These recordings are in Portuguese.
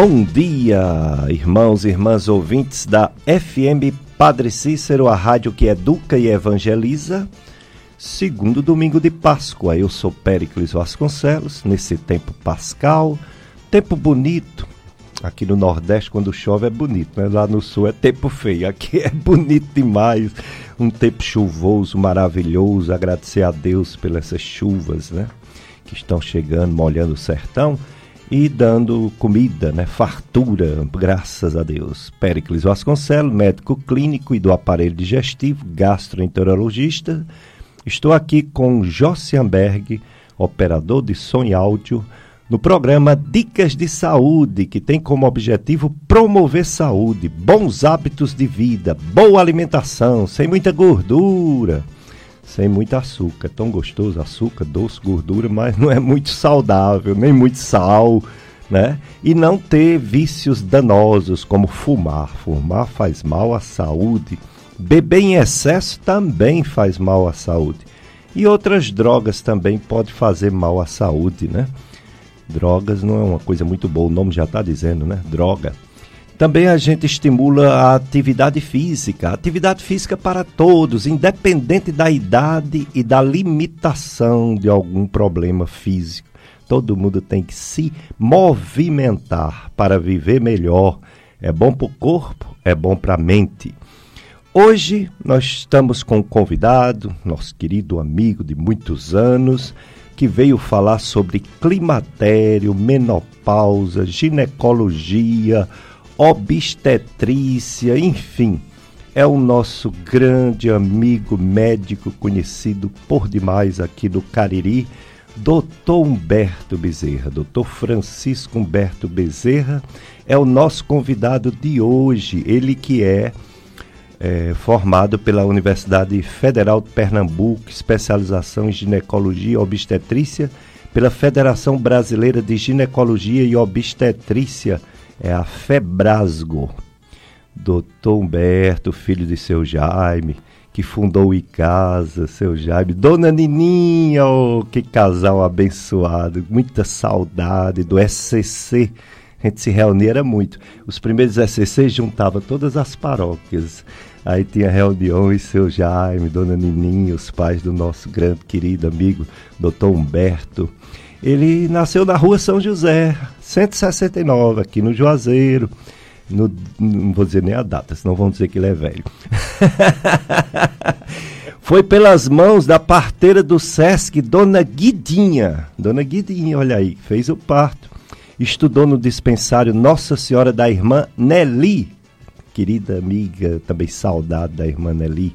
Bom dia, irmãos e irmãs ouvintes da FM Padre Cícero, a rádio que educa e evangeliza. Segundo domingo de Páscoa, eu sou Péricles Vasconcelos, nesse tempo pascal, tempo bonito. Aqui no Nordeste, quando chove, é bonito, né? Lá no Sul é tempo feio. Aqui é bonito demais. Um tempo chuvoso, maravilhoso. Agradecer a Deus pelas chuvas, né? Que estão chegando, molhando o sertão e dando comida, né, fartura, graças a Deus. Péricles Vasconcelos, médico clínico e do aparelho digestivo, gastroenterologista. Estou aqui com Jossianberg, operador de som e áudio, no programa Dicas de Saúde, que tem como objetivo promover saúde, bons hábitos de vida, boa alimentação, sem muita gordura sem muito açúcar. Tão gostoso, açúcar, doce, gordura, mas não é muito saudável, nem muito sal, né? E não ter vícios danosos como fumar. Fumar faz mal à saúde. Beber em excesso também faz mal à saúde. E outras drogas também podem fazer mal à saúde, né? Drogas não é uma coisa muito boa, o nome já está dizendo, né? Droga. Também a gente estimula a atividade física, atividade física para todos, independente da idade e da limitação de algum problema físico. Todo mundo tem que se movimentar para viver melhor. É bom para o corpo, é bom para a mente. Hoje nós estamos com um convidado, nosso querido amigo de muitos anos, que veio falar sobre climatério, menopausa, ginecologia, obstetrícia, enfim. É o nosso grande amigo médico conhecido por demais aqui do Cariri, Doutor Humberto Bezerra. Doutor Francisco Humberto Bezerra é o nosso convidado de hoje. Ele que é, é formado pela Universidade Federal de Pernambuco, especialização em ginecologia e obstetrícia, pela Federação Brasileira de Ginecologia e Obstetrícia é a Febrasgo. Doutor Humberto, filho de seu Jaime, que fundou o Icasa, seu Jaime. Dona Nininha, oh, que casal abençoado, muita saudade do SCC. A gente se reunia era muito. Os primeiros SCC juntavam todas as paróquias. Aí tinha reuniões, seu Jaime, Dona Nininha, os pais do nosso grande querido amigo, doutor Humberto. Ele nasceu na rua São José, 169, aqui no Juazeiro. No, não vou dizer nem a data, senão vão dizer que ele é velho. Foi pelas mãos da parteira do Sesc, Dona Guidinha. Dona Guidinha, olha aí, fez o parto. Estudou no dispensário Nossa Senhora da Irmã Nelly. Querida amiga, também saudade da irmã Nelly.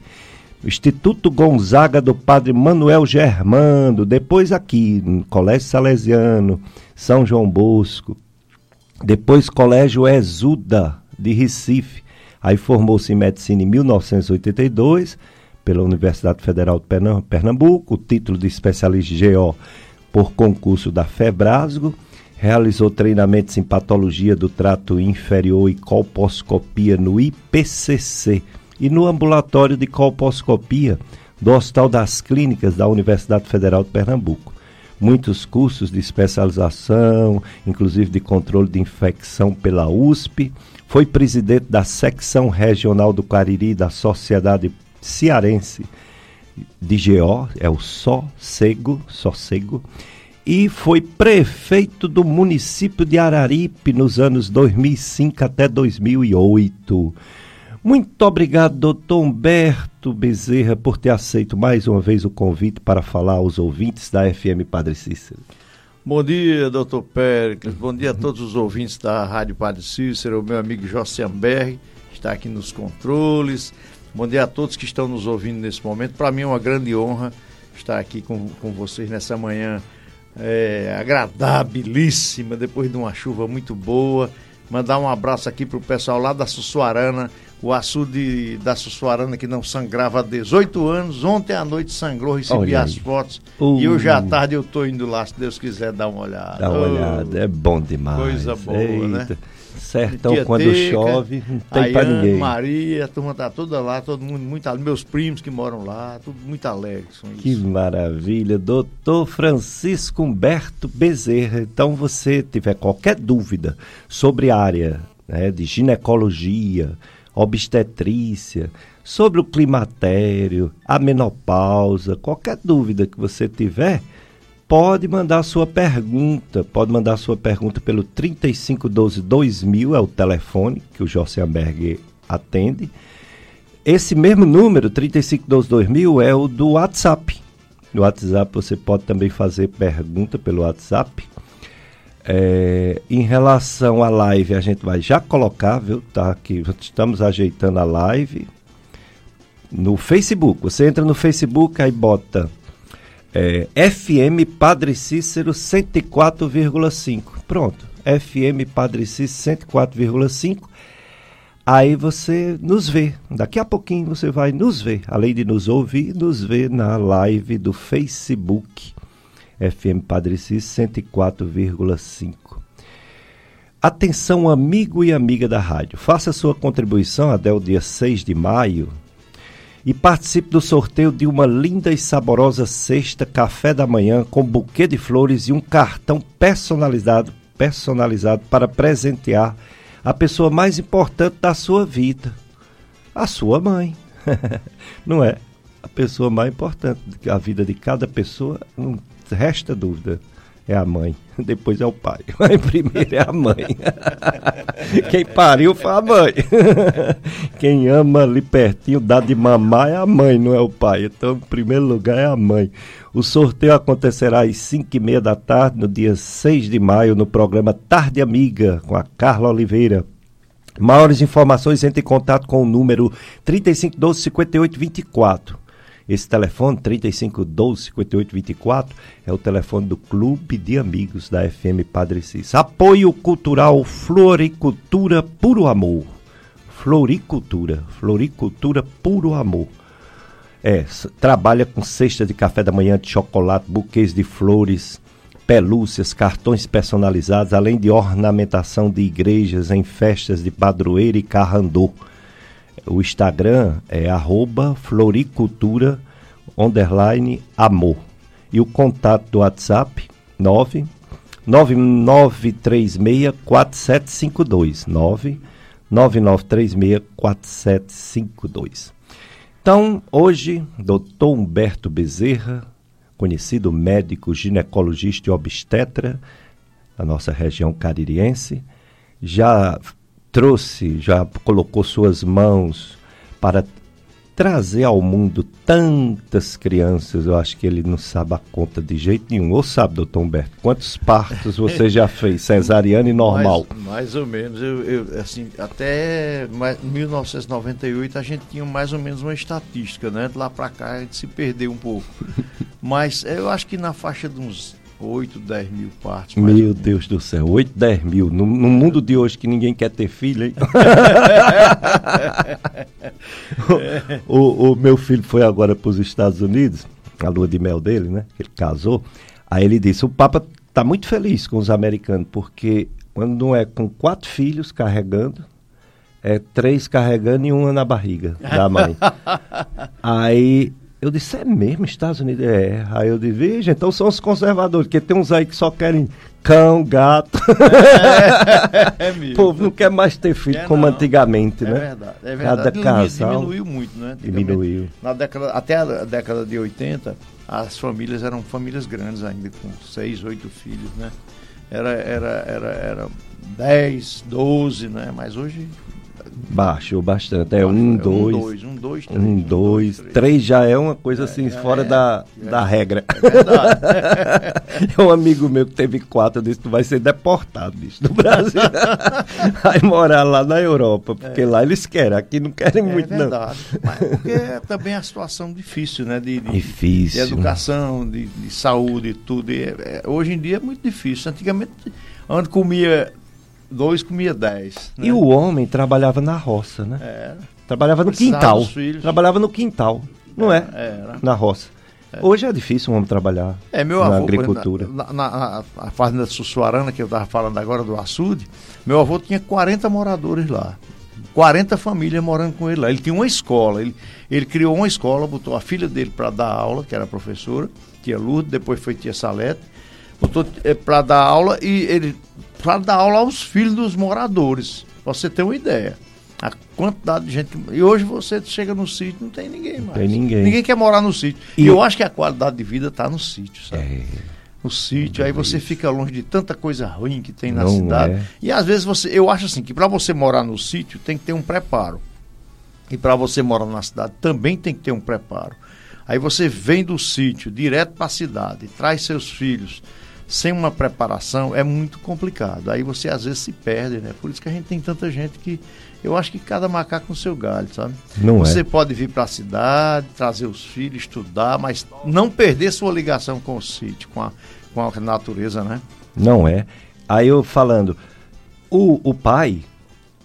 Instituto Gonzaga do Padre Manuel Germando, depois aqui no Colégio Salesiano, São João Bosco, depois Colégio Exuda de Recife, aí formou-se em medicina em 1982 pela Universidade Federal de Pernambuco, título de especialista em GO por concurso da Febrasgo, realizou treinamentos em patologia do trato inferior e colposcopia no IPCC e no ambulatório de colposcopia do Hospital das Clínicas da Universidade Federal de Pernambuco. Muitos cursos de especialização, inclusive de controle de infecção pela USP. Foi presidente da secção regional do Cariri da Sociedade Cearense de GO, é o Sossego, Sossego, e foi prefeito do município de Araripe nos anos 2005 até 2008. Muito obrigado, doutor Humberto Bezerra, por ter aceito mais uma vez o convite para falar aos ouvintes da FM Padre Cícero. Bom dia, doutor Péricles. Bom dia a todos os ouvintes da Rádio Padre Cícero. O meu amigo Josiamberg está aqui nos controles. Bom dia a todos que estão nos ouvindo nesse momento. Para mim é uma grande honra estar aqui com, com vocês nessa manhã é, agradabilíssima, depois de uma chuva muito boa. Mandar um abraço aqui para o pessoal lá da Sussuarana, o açude da Sussuarana que não sangrava há 18 anos. Ontem à noite sangrou, recebi as fotos. Uh. E hoje à tarde eu estou indo lá, se Deus quiser, dar uma olhada. Dá uma oh. olhada, é bom demais. Coisa boa, né? Eita. né? Sertão, quando chove, não tem para ninguém. Maria, a turma tá toda lá, todo mundo muito alegre. Meus primos que moram lá, tudo muito alegre com isso. Que maravilha. Doutor Francisco Humberto Bezerra. Então, você tiver qualquer dúvida sobre a área né, de ginecologia, obstetrícia, sobre o climatério, a menopausa, qualquer dúvida que você tiver, pode mandar sua pergunta. Pode mandar sua pergunta pelo 3512 2000, é o telefone que o Jossenberg atende. Esse mesmo número, 3512 2000, é o do WhatsApp. No WhatsApp você pode também fazer pergunta pelo WhatsApp. É, em relação à live, a gente vai já colocar, viu? Tá aqui, estamos ajeitando a live no Facebook. Você entra no Facebook, aí bota é, FM Padre Cícero 104,5. Pronto, FM Padre Cícero 104,5. Aí você nos vê. Daqui a pouquinho você vai nos ver. Além de nos ouvir, nos vê na live do Facebook. FM Padre Cícero 104,5. Atenção, amigo e amiga da rádio. Faça sua contribuição até o dia 6 de maio e participe do sorteio de uma linda e saborosa cesta café da manhã com buquê de flores e um cartão personalizado, personalizado para presentear a pessoa mais importante da sua vida, a sua mãe. não é? A pessoa mais importante da vida de cada pessoa, não resta dúvida é a mãe, depois é o pai. Mas primeiro é a mãe. Quem pariu foi a mãe. Quem ama ali pertinho, dá de mamar é a mãe, não é o pai. Então, em primeiro lugar é a mãe. O sorteio acontecerá às 5 e meia da tarde, no dia 6 de maio, no programa Tarde Amiga, com a Carla Oliveira. Maiores informações, entre em contato com o número 3512 5824. Esse telefone, 3512 5824, é o telefone do Clube de Amigos da FM Padre Cis. Apoio Cultural Floricultura Puro Amor. Floricultura, Floricultura Puro Amor. É, trabalha com cesta de café da manhã de chocolate, buquês de flores, pelúcias, cartões personalizados, além de ornamentação de igrejas em festas de padroeiro e carrandô. O Instagram é arroba floricultura underline amor. E o contato do WhatsApp 9 99364752 9 99364752. Então, hoje, Dr. Humberto Bezerra, conhecido médico ginecologista e obstetra da nossa região caririense, já trouxe, já colocou suas mãos para trazer ao mundo tantas crianças, eu acho que ele não sabe a conta de jeito nenhum. Ou sabe, doutor Humberto, quantos partos você já fez, cesariana e normal? Mais, mais ou menos, eu, eu, assim, até 1998 a gente tinha mais ou menos uma estatística, né? De lá para cá a gente se perdeu um pouco. Mas eu acho que na faixa de uns 8, 10 mil partes. Meu Deus do céu, 8, 10 mil. No, no, mundo de hoje que ninguém quer ter filho, hein? o, o, meu filho foi agora para os Estados Unidos, a lua de mel dele, né? Ele casou. Aí ele disse: o Papa está muito feliz com os americanos, porque quando não é com quatro filhos carregando, é três carregando e uma na barriga da mãe. Aí eu disse, é mesmo, Estados Unidos? É. Aí eu disse, veja, então são os conservadores, porque tem uns aí que só querem cão, gato. É, é mesmo. O povo não quer mais ter filho é, como não. antigamente, é né? Verdade, é verdade. Cada casal. Diminuiu muito, né? Diminuiu. Na década, até a década de 80, as famílias eram famílias grandes ainda, com seis, oito filhos, né? Era, era, era, era 10, 12, né? Mas hoje Baixou bastante. É um, dois. Um, dois, um, dois, três. Um, dois. Três. três já é uma coisa assim, é, fora é, da, é, da regra. É verdade. é um amigo meu que teve quatro, eu disse: tu vai ser deportado, bicho, do Brasil. Vai morar lá na Europa, porque é. lá eles querem, aqui não querem muito, não. É verdade. Mas porque é também a situação difícil, né? De, de difícil. De educação, de, de saúde, tudo. E, é, hoje em dia é muito difícil. Antigamente, onde comia dois comia dez. Né? E o homem trabalhava na roça, né? Era. Trabalhava no quintal. Trabalhava no quintal, não é? Era. Na roça. É. Hoje é difícil um homem trabalhar é, meu na avô, agricultura. Na, na, na, na fazenda Sussuarana, que eu estava falando agora do açude, meu avô tinha 40 moradores lá. 40 famílias morando com ele lá. Ele tinha uma escola, ele, ele criou uma escola, botou a filha dele para dar aula, que era professora, tia Lourdes, depois foi tia Salete, botou é, para dar aula e ele para dar aula aos filhos dos moradores, para você ter uma ideia. A quantidade de gente. E hoje você chega no sítio, não tem ninguém mais. Tem ninguém. Ninguém quer morar no sítio. E eu acho que a qualidade de vida está no sítio, sabe? É. No sítio, aí você fica longe de tanta coisa ruim que tem na não cidade. É. E às vezes você. Eu acho assim que para você morar no sítio tem que ter um preparo. E para você morar na cidade também tem que ter um preparo. Aí você vem do sítio direto para a cidade, traz seus filhos sem uma preparação é muito complicado. Aí você às vezes se perde, né? Por isso que a gente tem tanta gente que eu acho que cada macaco no seu galho, sabe? Não você é. pode vir para a cidade, trazer os filhos, estudar, mas não perder sua ligação com o sítio, com a, com a natureza, né? Não é. Aí eu falando, o, o pai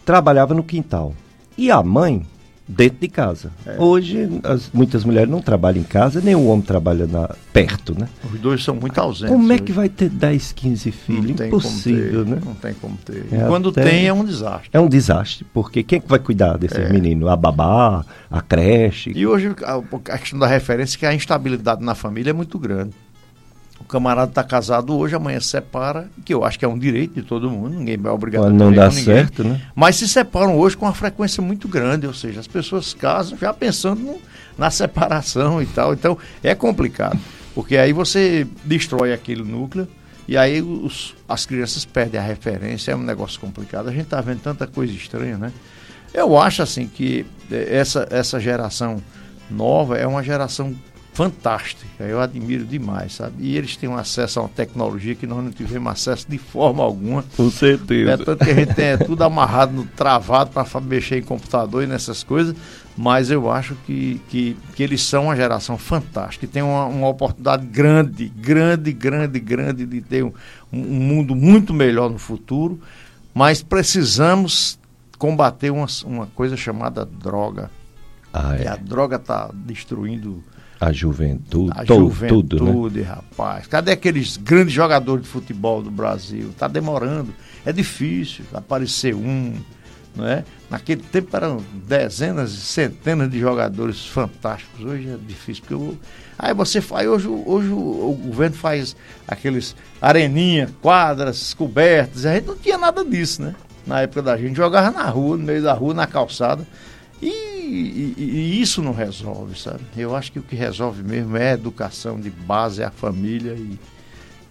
trabalhava no quintal e a mãe dentro de casa. É. Hoje, as, muitas mulheres não trabalham em casa, nem o homem trabalha na, perto, né? Os dois são muito ausentes. Como é que vai ter 10, 15 filhos? Impossível, ter, né? Não tem como ter. É quando até... tem, é um desastre. É um desastre, porque quem é que vai cuidar desses é. meninos? A babá, a creche? E hoje, a, a questão da referência é que a instabilidade na família é muito grande camarada está casado hoje, amanhã separa, que eu acho que é um direito de todo mundo, ninguém vai obrigar a Não dá certo, né? Mas se separam hoje com uma frequência muito grande, ou seja, as pessoas casam já pensando no, na separação e tal. Então é complicado, porque aí você destrói aquele núcleo e aí os, as crianças perdem a referência, é um negócio complicado. A gente está vendo tanta coisa estranha, né? Eu acho assim que eh, essa, essa geração nova é uma geração fantástica, eu admiro demais, sabe? E eles têm um acesso a uma tecnologia que nós não tivemos acesso de forma alguma. Com certeza. É tanto que a gente tem é tudo amarrado, no, travado para mexer em computador e nessas coisas, mas eu acho que, que, que eles são uma geração fantástica, que tem uma, uma oportunidade grande, grande, grande, grande de ter um, um mundo muito melhor no futuro, mas precisamos combater uma, uma coisa chamada droga. Ah, é. a droga está destruindo a juventude, a todo, juventude, tudo, né? rapaz. Cadê aqueles grandes jogadores de futebol do Brasil? Está demorando. É difícil aparecer um, não é? Naquele tempo eram dezenas e centenas de jogadores fantásticos. Hoje é difícil porque eu, aí você faz hoje, hoje o, o governo faz aqueles areninha, quadras cobertas. A gente não tinha nada disso, né? Na época da gente jogava na rua, no meio da rua, na calçada. E, e, e, isso não resolve, sabe? Eu acho que o que resolve mesmo é a educação de base, é a família e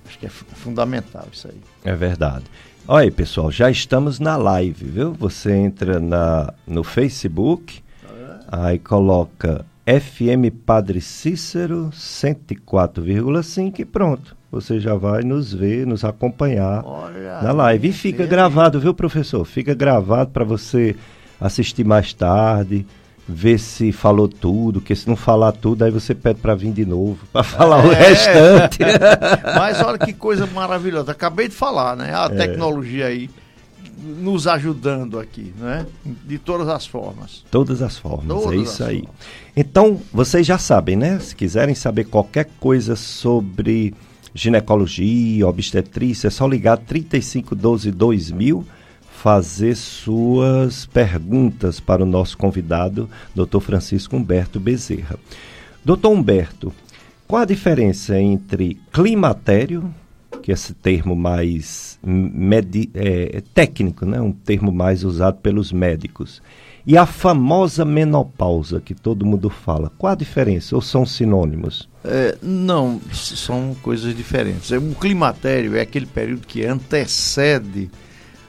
acho que é fundamental isso aí. É verdade. Olha aí, pessoal, já estamos na live, viu? Você entra na, no Facebook, aí coloca FM Padre Cícero 104,5 e pronto. Você já vai nos ver, nos acompanhar Olha na live. E fica gravado, viu, professor? Fica gravado para você assistir mais tarde, ver se falou tudo, que se não falar tudo, aí você pede para vir de novo, para falar é. o restante. Mas olha que coisa maravilhosa. Acabei de falar, né? A é. tecnologia aí nos ajudando aqui, né? De todas as formas. Todas as formas, todas é isso aí. Formas. Então, vocês já sabem, né? Se quiserem saber qualquer coisa sobre ginecologia, obstetrícia, é só ligar 3512 2000 fazer suas perguntas para o nosso convidado, Dr. Francisco Humberto Bezerra. Doutor Humberto, qual a diferença entre climatério, que é esse termo mais medi, é, técnico, né? um termo mais usado pelos médicos, e a famosa menopausa, que todo mundo fala? Qual a diferença? Ou são sinônimos? É, não, são coisas diferentes. O climatério é aquele período que antecede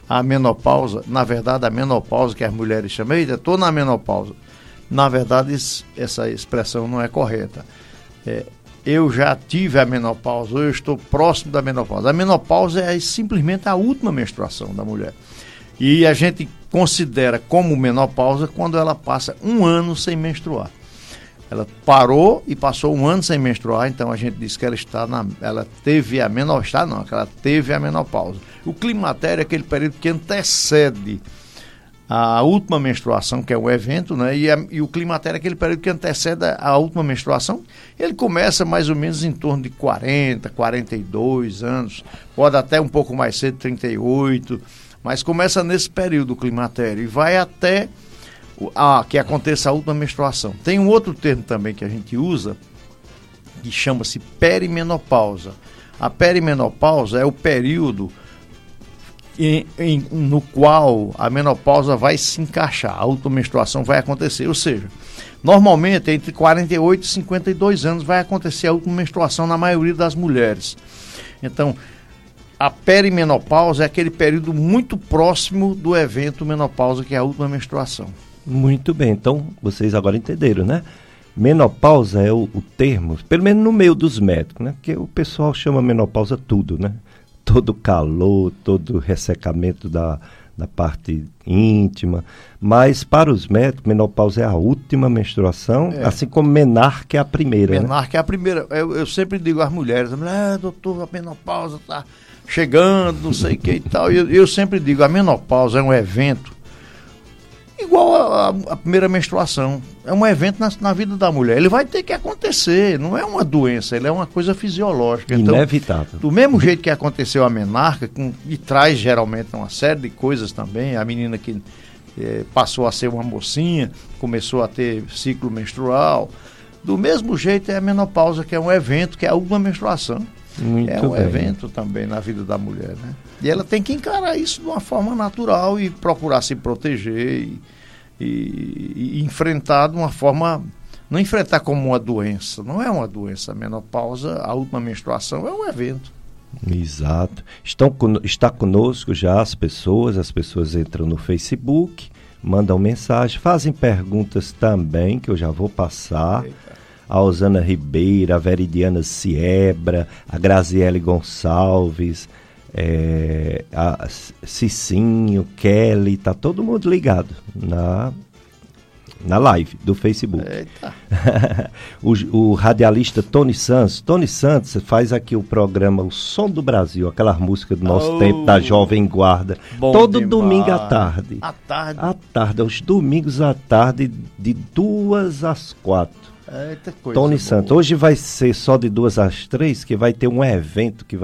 a menopausa, na verdade a menopausa que as mulheres chamam, eita, estou na menopausa. Na verdade, essa expressão não é correta. É, eu já tive a menopausa, eu estou próximo da menopausa. A menopausa é simplesmente a última menstruação da mulher. E a gente considera como menopausa quando ela passa um ano sem menstruar. Ela parou e passou um ano sem menstruar, então a gente diz que ela está na, ela teve a menopausa, não, que ela teve a menopausa. O climatério é aquele período que antecede a última menstruação, que é o evento, né? E, a, e, o climatério é aquele período que antecede a última menstruação. Ele começa mais ou menos em torno de 40, 42 anos, pode até um pouco mais cedo, 38, mas começa nesse período o climatério e vai até a, que aconteça a última menstruação. Tem um outro termo também que a gente usa, que chama-se perimenopausa. A perimenopausa é o período em, em, no qual a menopausa vai se encaixar, a automenstruação vai acontecer. Ou seja, normalmente entre 48 e 52 anos vai acontecer a automenstruação na maioria das mulheres. Então, a perimenopausa é aquele período muito próximo do evento menopausa, que é a última menstruação. Muito bem, então vocês agora entenderam, né? Menopausa é o, o termo, pelo menos no meio dos médicos, né? Porque o pessoal chama menopausa tudo, né? todo calor, todo ressecamento da, da parte íntima. Mas para os médicos, menopausa é a última menstruação, é. assim como menarca é a primeira. Né? Menarca né? é a primeira. Eu, eu, sempre digo às mulheres, ah, doutor, a menopausa está chegando, não sei o que e tal. Eu, eu sempre digo, a menopausa é um evento igual a, a, primeira menstruação. É um evento na, na, vida da mulher. Ele vai ter que acontecer, não é uma doença, ele é uma coisa fisiológica. Então, Inevitável. Então, do mesmo jeito que aconteceu a menarca, com, e traz geralmente uma série de coisas também, a menina que eh, passou a ser uma mocinha, começou a ter ciclo menstrual. Do mesmo jeito é a menopausa, que é um evento, que é a última menstruação. Muito é um bem. evento também na vida da mulher, né? E ela tem que encarar isso de uma forma natural e procurar se proteger e, e, e enfrentar de uma forma não enfrentar como uma doença, não é uma doença. A menopausa, a última menstruação é um evento. Exato. Estão, está conosco já as pessoas, as pessoas entram no Facebook, mandam mensagem, fazem perguntas também, que eu já vou passar. Eita a Osana Ribeira, a Veridiana Siebra, a Graziele Gonçalves, é, a Cicinho, Kelly, tá todo mundo ligado na, na live do Facebook. o, o, radialista Tony Santos, Tony Santos faz aqui o programa O Som do Brasil, aquela música do nosso oh, tempo da Jovem Guarda, todo demais. domingo à tarde. À tarde. À tarde, aos domingos à tarde, de duas às quatro. Eita coisa Tony boa. Santos. Hoje vai ser só de duas às três, que vai ter um evento que vai